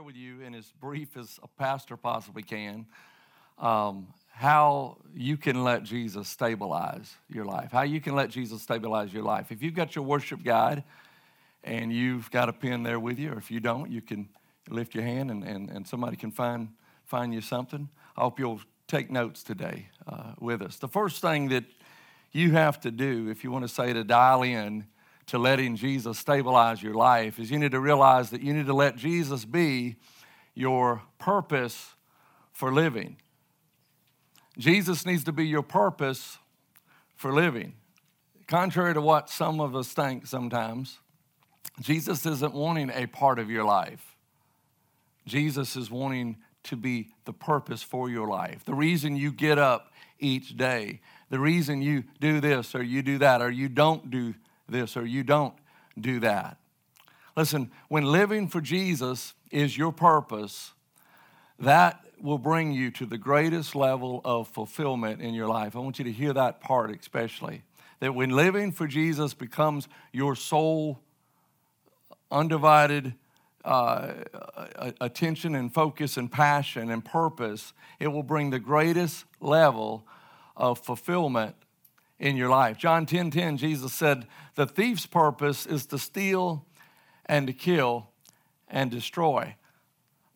share with you in as brief as a pastor possibly can um, how you can let Jesus stabilize your life, how you can let Jesus stabilize your life. If you've got your worship guide and you've got a pen there with you, or if you don't, you can lift your hand and, and, and somebody can find, find you something. I hope you'll take notes today uh, with us. The first thing that you have to do if you want to say to dial in to letting Jesus stabilize your life is you need to realize that you need to let Jesus be your purpose for living. Jesus needs to be your purpose for living. Contrary to what some of us think sometimes, Jesus isn't wanting a part of your life. Jesus is wanting to be the purpose for your life. The reason you get up each day, the reason you do this or you do that or you don't do this or you don't do that. Listen, when living for Jesus is your purpose, that will bring you to the greatest level of fulfillment in your life. I want you to hear that part especially. That when living for Jesus becomes your sole, undivided uh, attention and focus and passion and purpose, it will bring the greatest level of fulfillment in your life. John 10 10, Jesus said, The thief's purpose is to steal and to kill and destroy.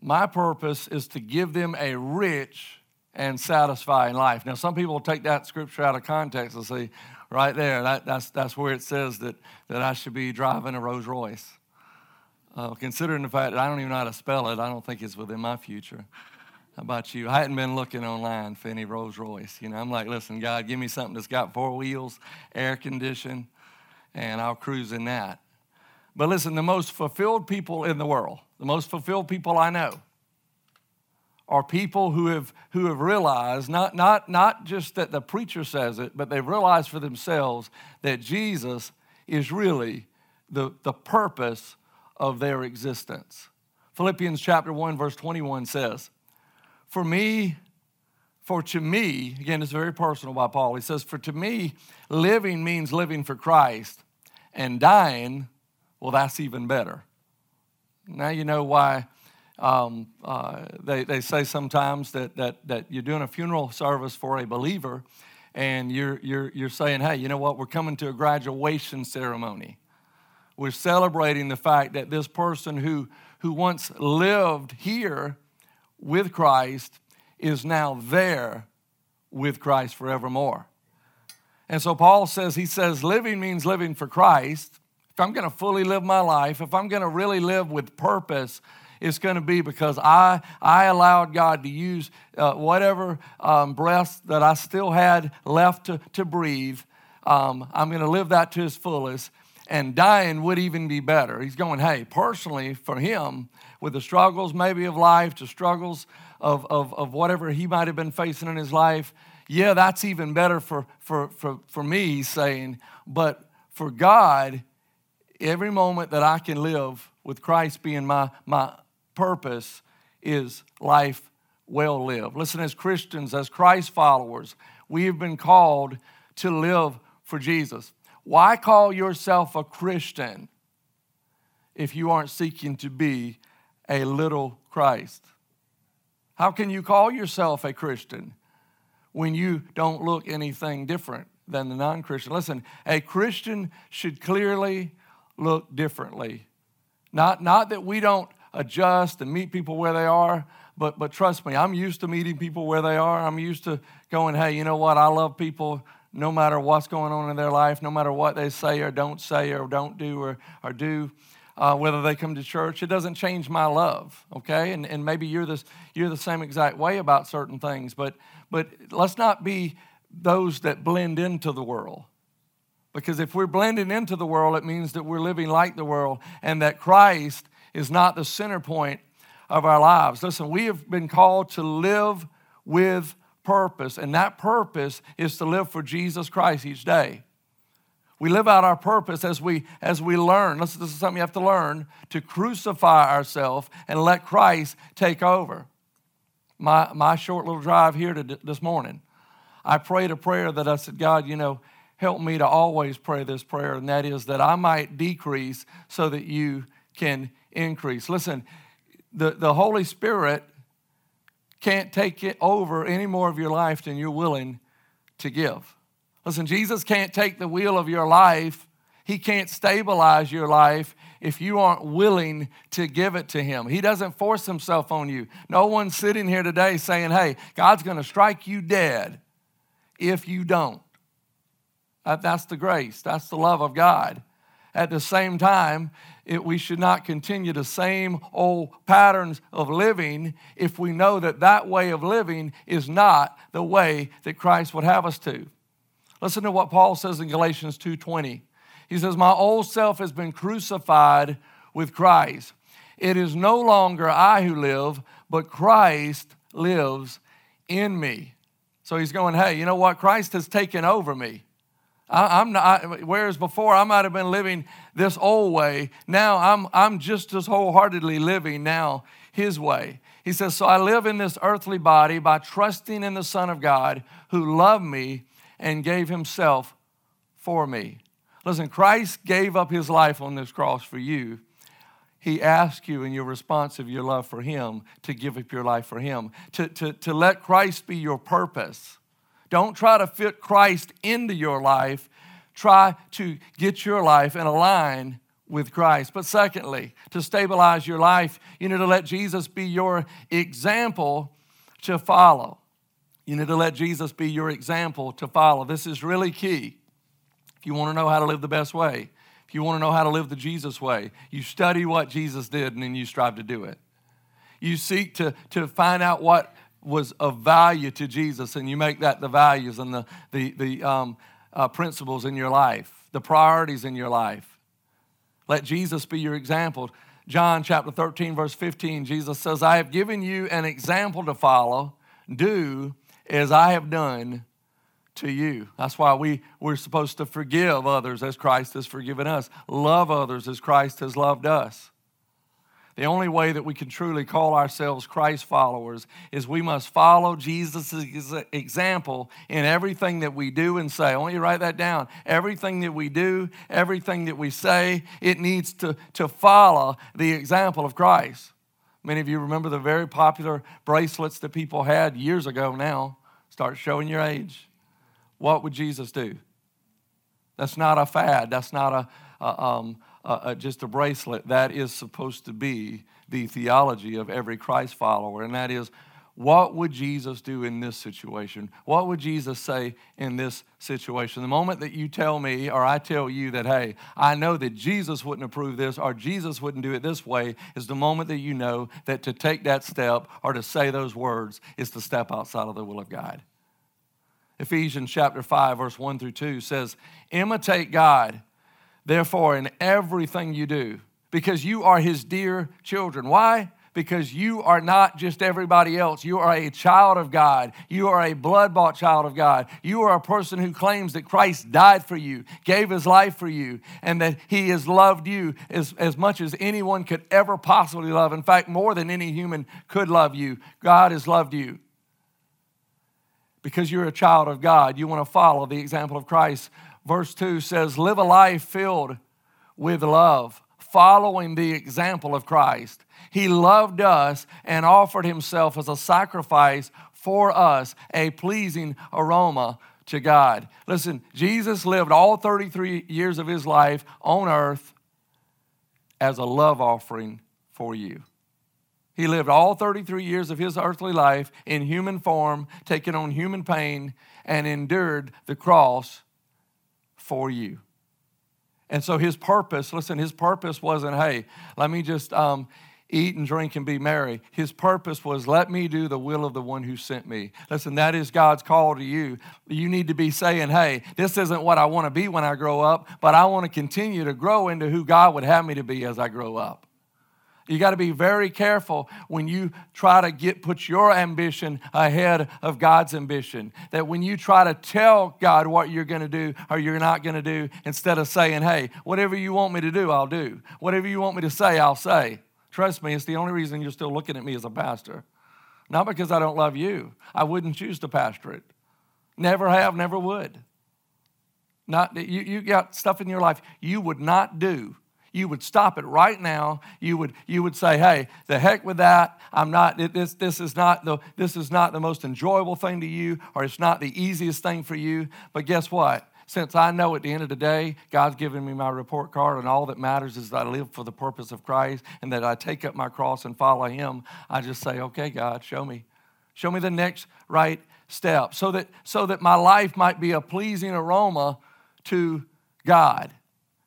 My purpose is to give them a rich and satisfying life. Now, some people take that scripture out of context and say, right there, that, that's, that's where it says that, that I should be driving a Rolls Royce. Uh, considering the fact that I don't even know how to spell it, I don't think it's within my future. How about you? I hadn't been looking online for any Rolls Royce. You know, I'm like, listen, God, give me something that's got four wheels, air conditioned, and I'll cruise in that. But listen, the most fulfilled people in the world, the most fulfilled people I know, are people who have who have realized not not not just that the preacher says it, but they've realized for themselves that Jesus is really the, the purpose of their existence. Philippians chapter 1, verse 21 says, for me, for to me, again, it's very personal by Paul. He says, For to me, living means living for Christ, and dying, well, that's even better. Now you know why um, uh, they, they say sometimes that, that, that you're doing a funeral service for a believer, and you're, you're, you're saying, hey, you know what, we're coming to a graduation ceremony. We're celebrating the fact that this person who, who once lived here with Christ is now there with Christ forevermore. And so Paul says, he says, living means living for Christ. If I'm going to fully live my life, if I'm going to really live with purpose, it's going to be because I, I allowed God to use uh, whatever um, breath that I still had left to, to breathe. Um, I'm going to live that to his fullest. And dying would even be better. He's going, hey, personally, for him, with the struggles maybe of life, to struggles of, of, of whatever he might have been facing in his life. Yeah, that's even better for, for, for, for me, he's saying. But for God, every moment that I can live with Christ being my, my purpose is life well lived. Listen, as Christians, as Christ followers, we have been called to live for Jesus. Why call yourself a Christian if you aren't seeking to be a little Christ? How can you call yourself a Christian when you don't look anything different than the non Christian? Listen, a Christian should clearly look differently. Not, not that we don't adjust and meet people where they are, but, but trust me, I'm used to meeting people where they are. I'm used to going, hey, you know what? I love people no matter what's going on in their life, no matter what they say or don't say or don't do or, or do uh, whether they come to church. It doesn't change my love, okay? And, and maybe you're, this, you're the same exact way about certain things, but, but let's not be those that blend into the world. Because if we're blending into the world, it means that we're living like the world and that Christ is not the center point of our lives. Listen, we have been called to live with purpose, and that purpose is to live for Jesus Christ each day. We live out our purpose as we as we learn. Listen, this is something you have to learn to crucify ourselves and let Christ take over. My my short little drive here to this morning, I prayed a prayer that I said, God, you know, help me to always pray this prayer, and that is that I might decrease so that you can increase. Listen, the, the Holy Spirit can't take it over any more of your life than you're willing to give. Listen, Jesus can't take the wheel of your life. He can't stabilize your life if you aren't willing to give it to Him. He doesn't force Himself on you. No one's sitting here today saying, hey, God's going to strike you dead if you don't. That's the grace, that's the love of God. At the same time, it, we should not continue the same old patterns of living if we know that that way of living is not the way that Christ would have us to. Listen to what Paul says in Galatians 2:20. He says, "My old self has been crucified with Christ. It is no longer I who live, but Christ lives in me." So he's going, "Hey, you know what? Christ has taken over me." I, am not, whereas before I might have been living this old way, now I'm, I'm just as wholeheartedly living now his way. He says, So I live in this earthly body by trusting in the Son of God who loved me and gave himself for me. Listen, Christ gave up his life on this cross for you. He asks you in your response of your love for him to give up your life for him, to, to, to let Christ be your purpose don't try to fit Christ into your life. Try to get your life in a line with Christ. But secondly, to stabilize your life, you need to let Jesus be your example to follow. You need to let Jesus be your example to follow. This is really key. If you want to know how to live the best way, if you want to know how to live the Jesus way, you study what Jesus did and then you strive to do it. You seek to, to find out what was of value to Jesus, and you make that the values and the, the, the um, uh, principles in your life, the priorities in your life. Let Jesus be your example. John chapter 13, verse 15, Jesus says, I have given you an example to follow. Do as I have done to you. That's why we, we're supposed to forgive others as Christ has forgiven us, love others as Christ has loved us. The only way that we can truly call ourselves Christ followers is we must follow Jesus' example in everything that we do and say. I want you to write that down. Everything that we do, everything that we say, it needs to, to follow the example of Christ. Many of you remember the very popular bracelets that people had years ago now. Start showing your age. What would Jesus do? That's not a fad. That's not a, a um, uh, just a bracelet. That is supposed to be the theology of every Christ follower, and that is what would Jesus do in this situation? What would Jesus say in this situation? The moment that you tell me or I tell you that, hey, I know that Jesus wouldn't approve this or Jesus wouldn't do it this way, is the moment that you know that to take that step or to say those words is to step outside of the will of God. Ephesians chapter 5, verse 1 through 2 says, Imitate God therefore, in everything you do, because you are his dear children. Why? Because you are not just everybody else. You are a child of God. You are a blood bought child of God. You are a person who claims that Christ died for you, gave his life for you, and that he has loved you as, as much as anyone could ever possibly love. In fact, more than any human could love you. God has loved you because you're a child of God, you want to follow the example of Christ verse 2 says, Live a life filled with love, following the example of Christ. He loved us and offered himself as a sacrifice for us, a pleasing aroma to God. Listen, Jesus lived all 33 years of his life on earth as a love offering for you. He lived all 33 years of his earthly life in human form, taking on human pain, and endured the cross for you. And so his purpose, listen, his purpose wasn't, hey, let me just um, eat and drink and be merry. His purpose was, let me do the will of the one who sent me. Listen, that is God's call to you. You need to be saying, hey, this isn't what I want to be when I grow up, but I want to continue to grow into who God would have me to be as I grow up. You got to be very careful when you try to get put your ambition ahead of God's ambition. That when you try to tell God what you're going to do or you're not going to do, instead of saying, "Hey, whatever you want me to do, I'll do. Whatever you want me to say, I'll say." Trust me, it's the only reason you're still looking at me as a pastor. Not because I don't love you. I wouldn't choose to pastor it. Never have, never would. Not you, you got stuff in your life you would not do you would stop it right now. You would, you would say, hey, the heck with that. I'm not, this, this, is not the, this is not the most enjoyable thing to you, or it's not the easiest thing for you. But guess what? Since I know at the end of the day, God's given me my report card, and all that matters is that I live for the purpose of Christ and that I take up my cross and follow Him, I just say, okay, God, show me. Show me the next right step so that, so that my life might be a pleasing aroma to God.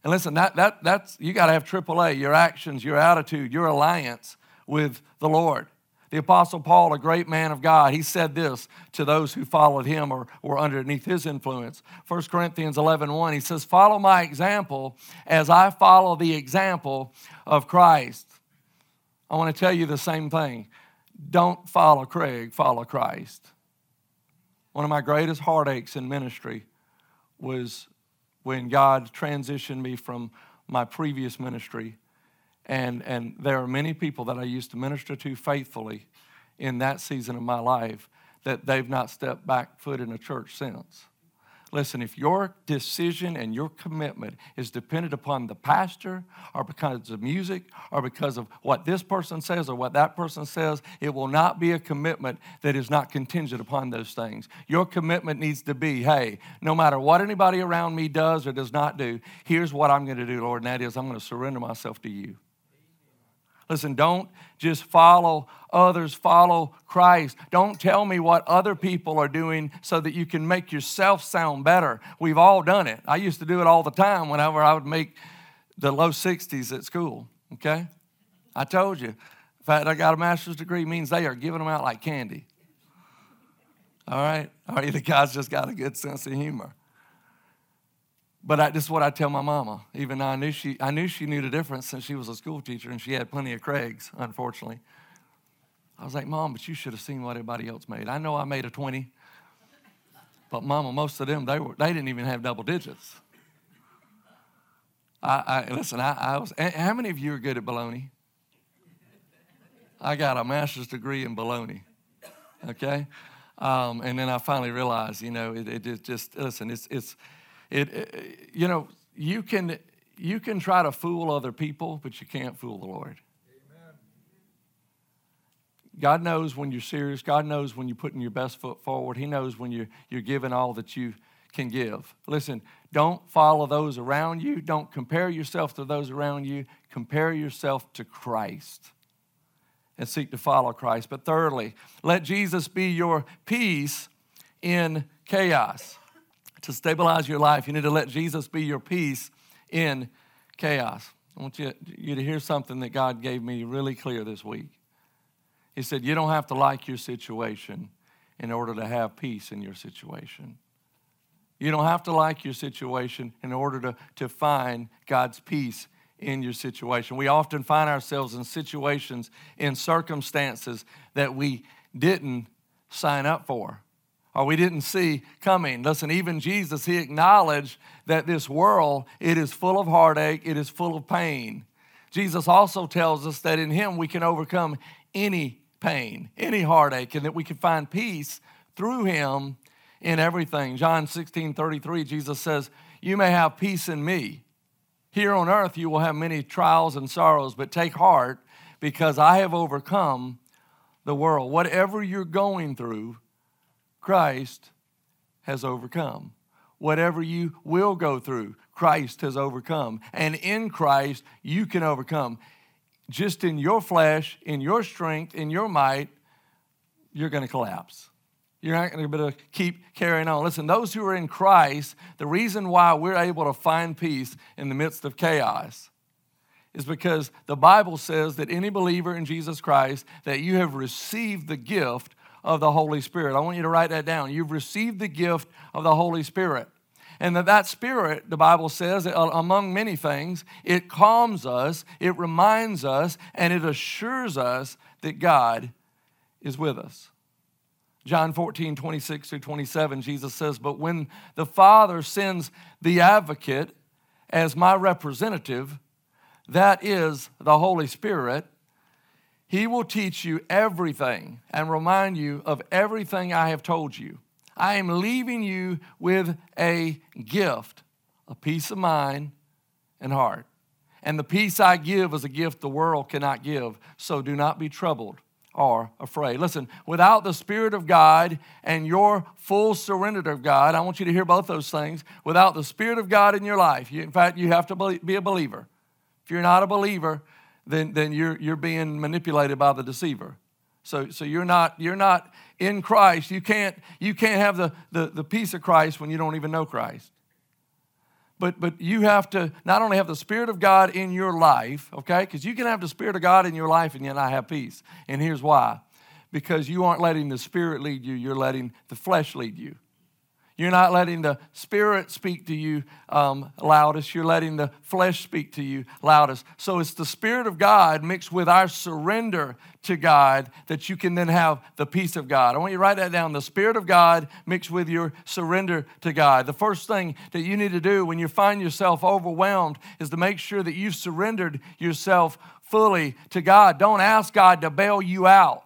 And listen, that, that, that's, you got to have AAA, your actions, your attitude, your alliance with the Lord. The Apostle Paul, a great man of God, he said this to those who followed him or were underneath his influence. 1 Corinthians 11 1, he says, Follow my example as I follow the example of Christ. I want to tell you the same thing. Don't follow Craig, follow Christ. One of my greatest heartaches in ministry was when God transitioned me from my previous ministry. And, and there are many people that I used to minister to faithfully in that season of my life that they've not stepped back foot in a church since. Listen, if your decision and your commitment is dependent upon the pastor or because of music or because of what this person says or what that person says, it will not be a commitment that is not contingent upon those things. Your commitment needs to be hey, no matter what anybody around me does or does not do, here's what I'm going to do, Lord, and that is I'm going to surrender myself to you. Listen, don't just follow others, follow Christ. Don't tell me what other people are doing so that you can make yourself sound better. We've all done it. I used to do it all the time whenever I would make the low 60s at school, okay? I told you. The fact I got a master's degree means they are giving them out like candy. All right? Or the guy's just got a good sense of humor. But I, this is what I tell my mama. Even though I knew she, I knew she knew the difference since she was a school teacher and she had plenty of Craigs, unfortunately. I was like, Mom, but you should have seen what everybody else made. I know I made a 20, but Mama, most of them, they, were, they didn't even have double digits. I, I listen, I, I was, how many of you are good at baloney? I got a master's degree in baloney, okay? Um, and then I finally realized, you know, it, it just, listen, it's, it's, it, it, uh, you know, you can, you can try to fool other people, but you can't fool the Lord. Amen. God knows when you're serious. God knows when you're putting your best foot forward. He knows when you're, you're giving all that you can give. Listen, don't follow those around you. Don't compare yourself to those around you. Compare yourself to Christ and seek to follow Christ. But thirdly, let Jesus be your peace in chaos to stabilize your life, you need to let Jesus be your peace in chaos. I want you, you to hear something that God gave me really clear this week. He said, You don't have to like your situation in order to have peace in your situation. You don't have to like your situation in order to, to find God's peace in your situation. We often find ourselves in situations, in circumstances that we didn't sign up for or we didn't see coming. Listen, even Jesus, he acknowledged that this world, it is full of heartache, it is full of pain. Jesus also tells us that in him we can overcome any pain, any heartache, and that we can find peace through him in everything. John 16 33, Jesus says, You may have peace in me. Here on earth you will have many trials and sorrows, but take heart because I have overcome the world. Whatever you're going through, Christ has overcome. Whatever you will go through, Christ has overcome. And in Christ, you can overcome. Just in your flesh, in your strength, in your might, you're going to collapse. You're not going to be able to keep carrying on. Listen, those who are in Christ, the reason why we're able to find peace in the midst of chaos is because the Bible says that any believer in Jesus Christ, that you have received the gift of the Holy Spirit. I want you to write that down. You've received the gift of the Holy Spirit. And that, that spirit, the Bible says, uh, among many things, it calms us, it reminds us, and it assures us that God is with us. John 14, 26 through 27, Jesus says, But when the Father sends the advocate as my representative, that is the Holy Spirit, he will teach you everything and remind you of everything I have told you. I am leaving you with a gift, a peace of mind and heart. And the peace I give is a gift the world cannot give. So do not be troubled or afraid. Listen, without the Spirit of God and your full surrender to God, I want you to hear both those things. Without the Spirit of God in your life, you, in fact, you have to be a believer. If you're not a believer, then, then you're, you're being manipulated by the deceiver. So, so you're not you're not in Christ. You can't you can't have the, the, the peace of Christ when you don't even know Christ. But but you have to not only have the Spirit of God in your life, okay? Because you can have the Spirit of God in your life and yet not have peace. And here's why. Because you aren't letting the Spirit lead you, you're letting the flesh lead you. You're not letting the Spirit speak to you um, loudest. You're letting the flesh speak to you loudest. So it's the Spirit of God mixed with our surrender to God that you can then have the peace of God. I want you to write that down. The Spirit of God mixed with your surrender to God. The first thing that you need to do when you find yourself overwhelmed is to make sure that you've surrendered yourself fully to God. Don't ask God to bail you out,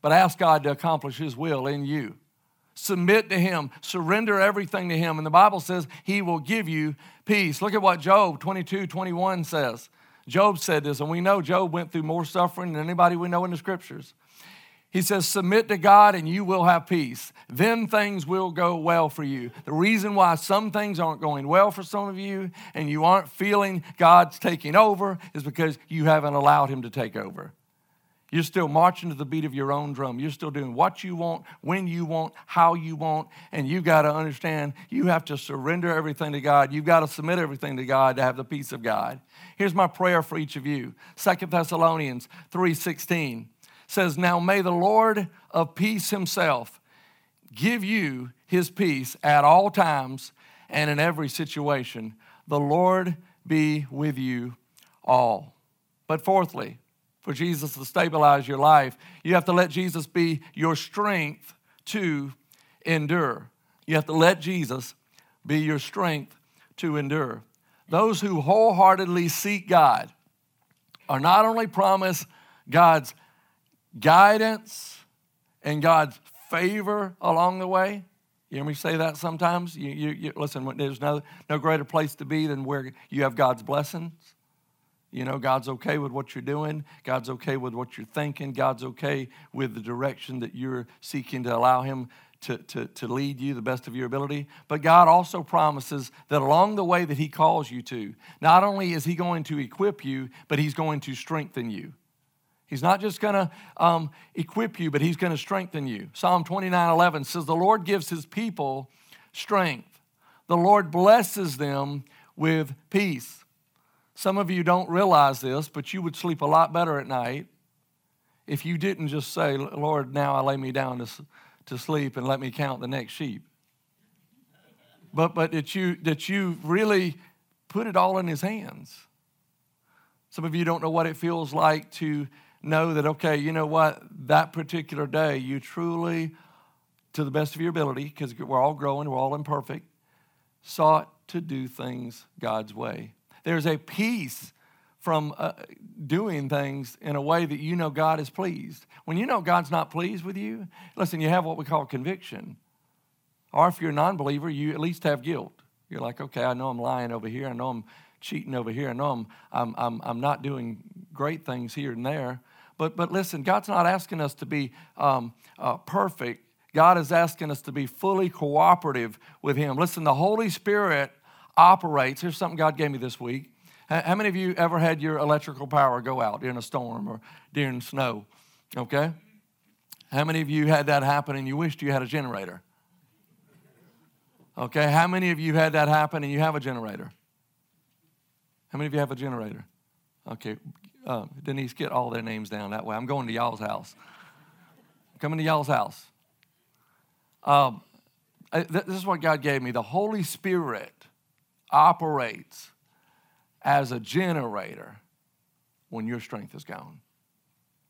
but ask God to accomplish His will in you. Submit to Him, surrender everything to Him. And the Bible says He will give you peace. Look at what Job 22 21 says. Job said this, and we know Job went through more suffering than anybody we know in the scriptures. He says, Submit to God and you will have peace. Then things will go well for you. The reason why some things aren't going well for some of you and you aren't feeling God's taking over is because you haven't allowed Him to take over. You're still marching to the beat of your own drum. You're still doing what you want, when you want, how you want. And you've got to understand you have to surrender everything to God. You've got to submit everything to God to have the peace of God. Here's my prayer for each of you. Second Thessalonians 3:16 says, Now may the Lord of peace himself give you his peace at all times and in every situation. The Lord be with you all. But fourthly, for Jesus to stabilize your life, you have to let Jesus be your strength to endure. You have to let Jesus be your strength to endure. Those who wholeheartedly seek God are not only promised God's guidance and God's favor along the way. You hear me say that sometimes? You, you, you, listen, there's no, no greater place to be than where you have God's blessings. You know, God's okay with what you're doing. God's okay with what you're thinking. God's okay with the direction that you're seeking to allow Him to, to, to lead you the best of your ability. But God also promises that along the way that He calls you to, not only is He going to equip you, but He's going to strengthen you. He's not just going to um, equip you, but He's going to strengthen you. Psalm 29 11 says, The Lord gives His people strength, the Lord blesses them with peace. Some of you don't realize this, but you would sleep a lot better at night if you didn't just say, Lord, now I lay me down to, to sleep and let me count the next sheep. But, but that, you, that you really put it all in His hands. Some of you don't know what it feels like to know that, okay, you know what, that particular day you truly, to the best of your ability, because we're all growing, we're all imperfect, sought to do things God's way. There's a peace from uh, doing things in a way that you know God is pleased. When you know God's not pleased with you, listen, you have what we call conviction. Or if you're a non believer, you at least have guilt. You're like, okay, I know I'm lying over here. I know I'm cheating over here. I know I'm, I'm, I'm, I'm not doing great things here and there. But, but listen, God's not asking us to be um, uh, perfect. God is asking us to be fully cooperative with Him. Listen, the Holy Spirit operates. Here's something God gave me this week. How many of you ever had your electrical power go out during a storm or during snow? Okay? How many of you had that happen and you wished you had a generator? Okay, how many of you had that happen and you have a generator? How many of you have a generator? Okay, uh, Denise, get all their names down that way. I'm going to y'all's house. coming to y'all's house. Um, this is what God gave me. The Holy Spirit operates as a generator when your strength is gone.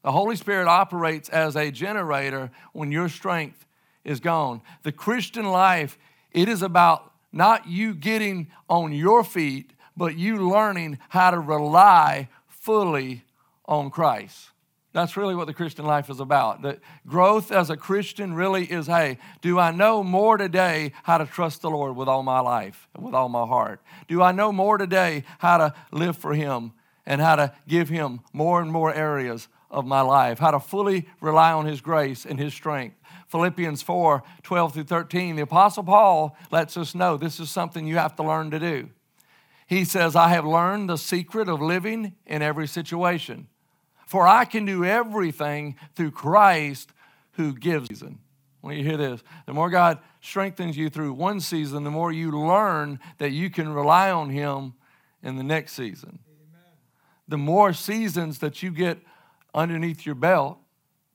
The Holy Spirit operates as a generator when your strength is gone. The Christian life, it is about not you getting on your feet, but you learning how to rely fully on Christ. That's really what the Christian life is about. That growth as a Christian really is hey, do I know more today how to trust the Lord with all my life, with all my heart? Do I know more today how to live for Him and how to give Him more and more areas of my life, how to fully rely on His grace and His strength? Philippians 4 12 through 13, the Apostle Paul lets us know this is something you have to learn to do. He says, I have learned the secret of living in every situation for I can do everything through Christ who gives season. When you hear this, the more God strengthens you through one season, the more you learn that you can rely on Him in the next season. Amen. The more seasons that you get underneath your belt,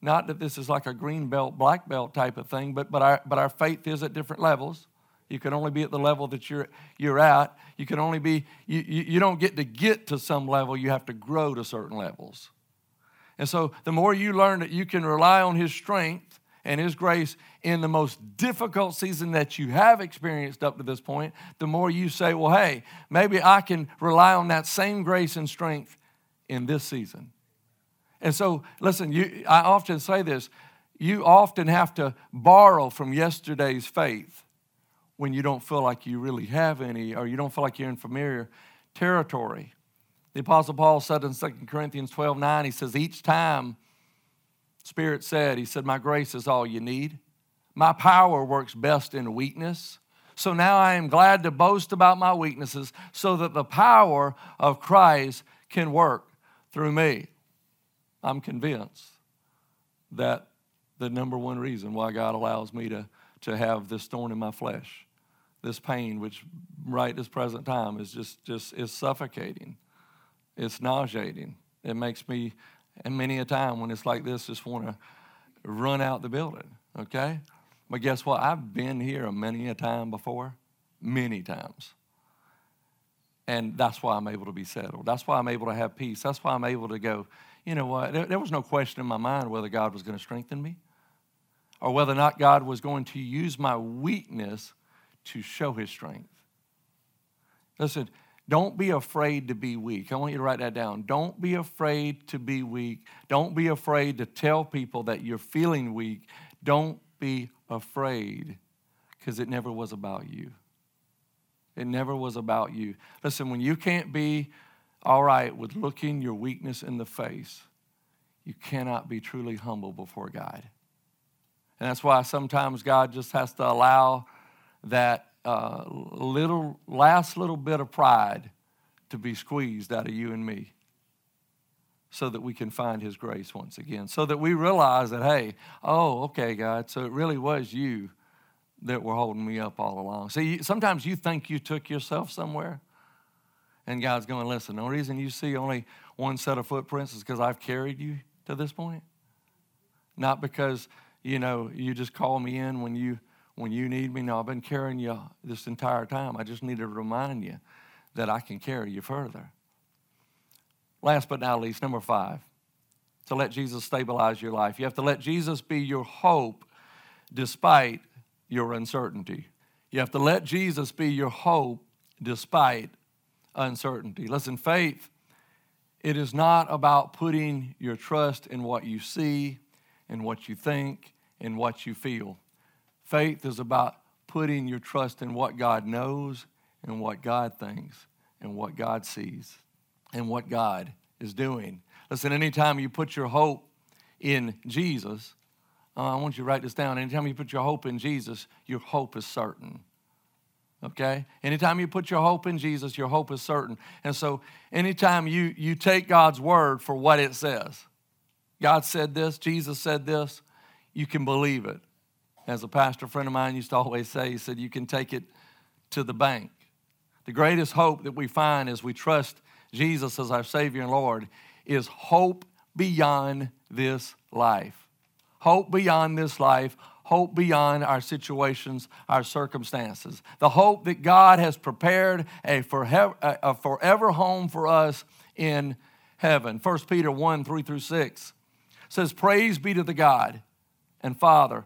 not that this is like a green belt, black belt type of thing, but, but, our, but our faith is at different levels. You can only be at the level that you're, you're at. You can only be, you, you, you don't get to get to some level, you have to grow to certain levels. And so the more you learn that you can rely on His strength and His grace in the most difficult season that you have experienced up to this point, the more you say, well, hey, maybe I can rely on that same grace and strength in this season. And so, listen, you, I often say this you often have to borrow from yesterday's faith when you don't feel like you really have any or you don't feel like you're in familiar territory. The Apostle Paul said in 2 Corinthians 12 9, he says, Each time, Spirit said, He said, My grace is all you need. My power works best in weakness. So now I am glad to boast about my weaknesses so that the power of Christ can work through me. I'm convinced that the number one reason why God allows me to, to have this thorn in my flesh, this pain, which right this present time is just, just is suffocating it's nauseating. It makes me, and many a time when it's like this, just want to run out the building, okay? But guess what? I've been here many a time before, many times. And that's why I'm able to be settled. That's why I'm able to have peace. That's why I'm able to go, you know what? There, there was no question in my mind whether God was going to strengthen me or whether or not God was going to use my weakness to show his strength. Listen, don't be afraid to be weak. I want you to write that down. Don't be afraid to be weak. Don't be afraid to tell people that you're feeling weak. Don't be afraid because it never was about you. It never was about you. Listen, when you can't be all right with looking your weakness in the face, you cannot be truly humble before God. And that's why sometimes God just has to allow that uh, little last little bit of pride to be squeezed out of you and me so that we can find his grace once again so that we realize that hey oh okay god so it really was you that were holding me up all along. See sometimes you think you took yourself somewhere and god's going listen the reason you see only one set of footprints is because i've carried you to this point. Not because you know you just call me in when you when you need me. Now, I've been carrying you this entire time. I just need to remind you that I can carry you further. Last but not least, number five, to let Jesus stabilize your life. You have to let Jesus be your hope despite your uncertainty. You have to let Jesus be your hope despite uncertainty. Listen, faith, it is not about putting your trust in what you see, in what you think, in what you feel. Faith is about putting your trust in what God knows and what God thinks and what God sees and what God is doing. Listen, anytime you put your hope in Jesus, uh, I want you to write this down. Anytime you put your hope in Jesus, your hope is certain. Okay? Anytime you put your hope in Jesus, your hope is certain. And so, anytime you, you take God's word for what it says, God said this, Jesus said this, you can believe it. As a pastor friend of mine used to always say, he said, You can take it to the bank. The greatest hope that we find as we trust Jesus as our Savior and Lord is hope beyond this life. Hope beyond this life, hope beyond our situations, our circumstances. The hope that God has prepared a forever, a forever home for us in heaven. 1 Peter 1 3 through 6 says, Praise be to the God and Father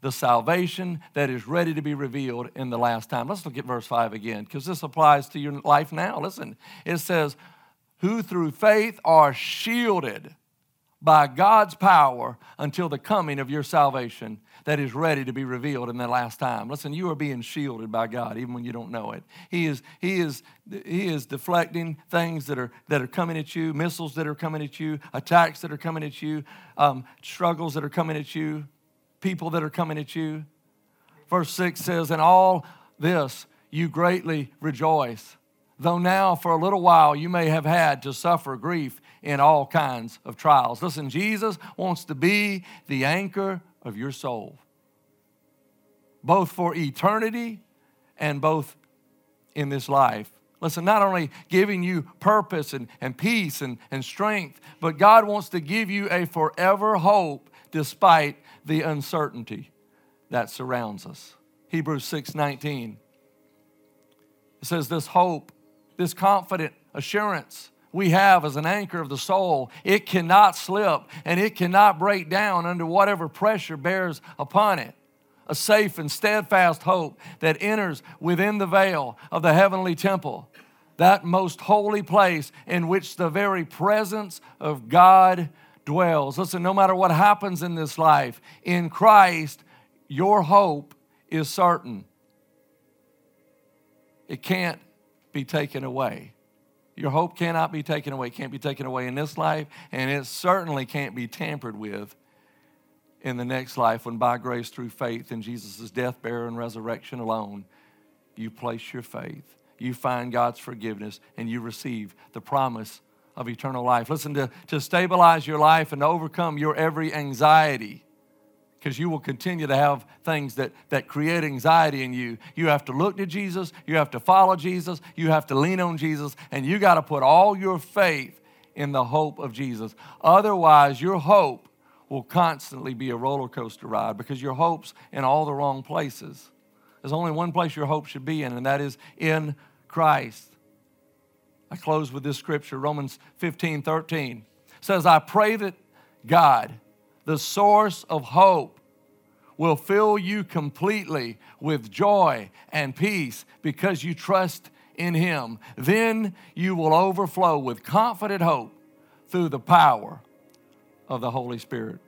the salvation that is ready to be revealed in the last time. Let's look at verse 5 again, because this applies to your life now. Listen, it says, Who through faith are shielded by God's power until the coming of your salvation that is ready to be revealed in the last time. Listen, you are being shielded by God even when you don't know it. He is, he is, he is deflecting things that are, that are coming at you, missiles that are coming at you, attacks that are coming at you, um, struggles that are coming at you, people that are coming at you. Verse 6 says, In all this you greatly rejoice, though now for a little while you may have had to suffer grief in all kinds of trials. Listen, Jesus wants to be the anchor of your soul, both for eternity and both in this life. Listen, not only giving you purpose and, and peace and, and strength, but God wants to give you a forever hope despite the uncertainty that surrounds us. Hebrews 6 19. It says, This hope, this confident assurance we have as an anchor of the soul. It cannot slip and it cannot break down under whatever pressure bears upon it. A safe and steadfast hope that enters within the veil of the heavenly temple, that most holy place in which the very presence of God dwells. Listen, no matter what happens in this life, in Christ, your hope is certain. It can't be taken away. Your hope cannot be taken away, can't be taken away in this life, and it certainly can't be tampered with in the next life when, by grace through faith in Jesus' death, burial, and resurrection alone, you place your faith, you find God's forgiveness, and you receive the promise of eternal life. Listen, to, to stabilize your life and to overcome your every anxiety because you will continue to have things that, that create anxiety in you. You have to look to Jesus, you have to follow Jesus, you have to lean on Jesus, and you got to put all your faith in the hope of Jesus. Otherwise, your hope will constantly be a roller coaster ride because your hope's in all the wrong places. There's only one place your hope should be in, and that is in Christ. I close with this scripture, Romans 15 13 says, I pray that God, the source of hope, will fill you completely with joy and peace because you trust in Him. Then you will overflow with confident hope through the power of the Holy Spirit.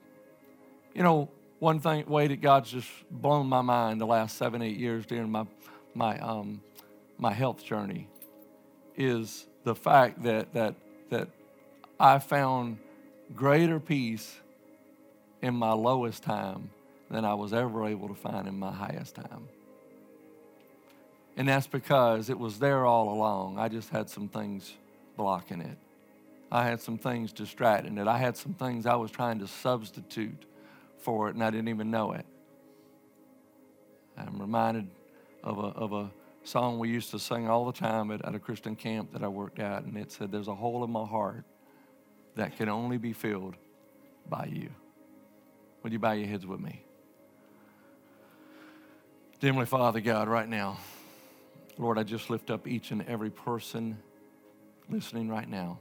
You know, one thing, way that God's just blown my mind the last seven, eight years during my, my, um, my health journey is the fact that, that, that I found greater peace in my lowest time than I was ever able to find in my highest time. And that's because it was there all along. I just had some things blocking it. I had some things distracting it. I had some things I was trying to substitute for it, and I didn't even know it. I'm reminded of a, of a song we used to sing all the time at, at a Christian camp that I worked at, and it said, There's a hole in my heart that can only be filled by you. Would you bow your heads with me? Heavenly Father, God, right now, Lord, I just lift up each and every person listening right now.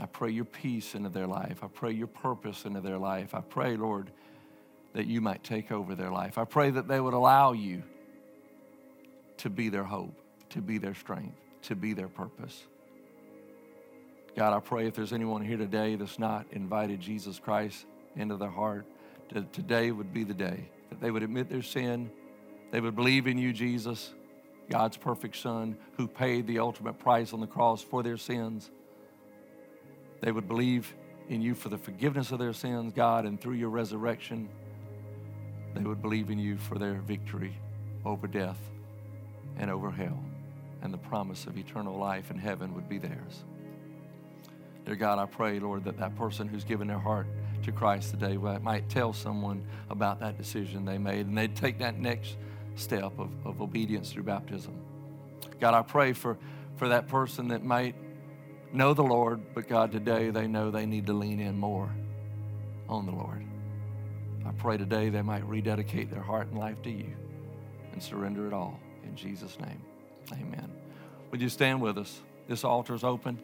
I pray your peace into their life. I pray your purpose into their life. I pray, Lord, that you might take over their life. I pray that they would allow you to be their hope, to be their strength, to be their purpose. God, I pray if there's anyone here today that's not invited Jesus Christ into their heart, that today would be the day that they would admit their sin they would believe in you, Jesus, God's perfect Son, who paid the ultimate price on the cross for their sins. They would believe in you for the forgiveness of their sins, God, and through your resurrection, they would believe in you for their victory over death and over hell, and the promise of eternal life in heaven would be theirs. Dear God, I pray, Lord, that that person who's given their heart to Christ today might tell someone about that decision they made, and they'd take that next step of, of obedience through baptism. God, I pray for, for that person that might know the Lord, but God, today they know they need to lean in more on the Lord. I pray today they might rededicate their heart and life to you and surrender it all. In Jesus' name, amen. Would you stand with us? This altar is open.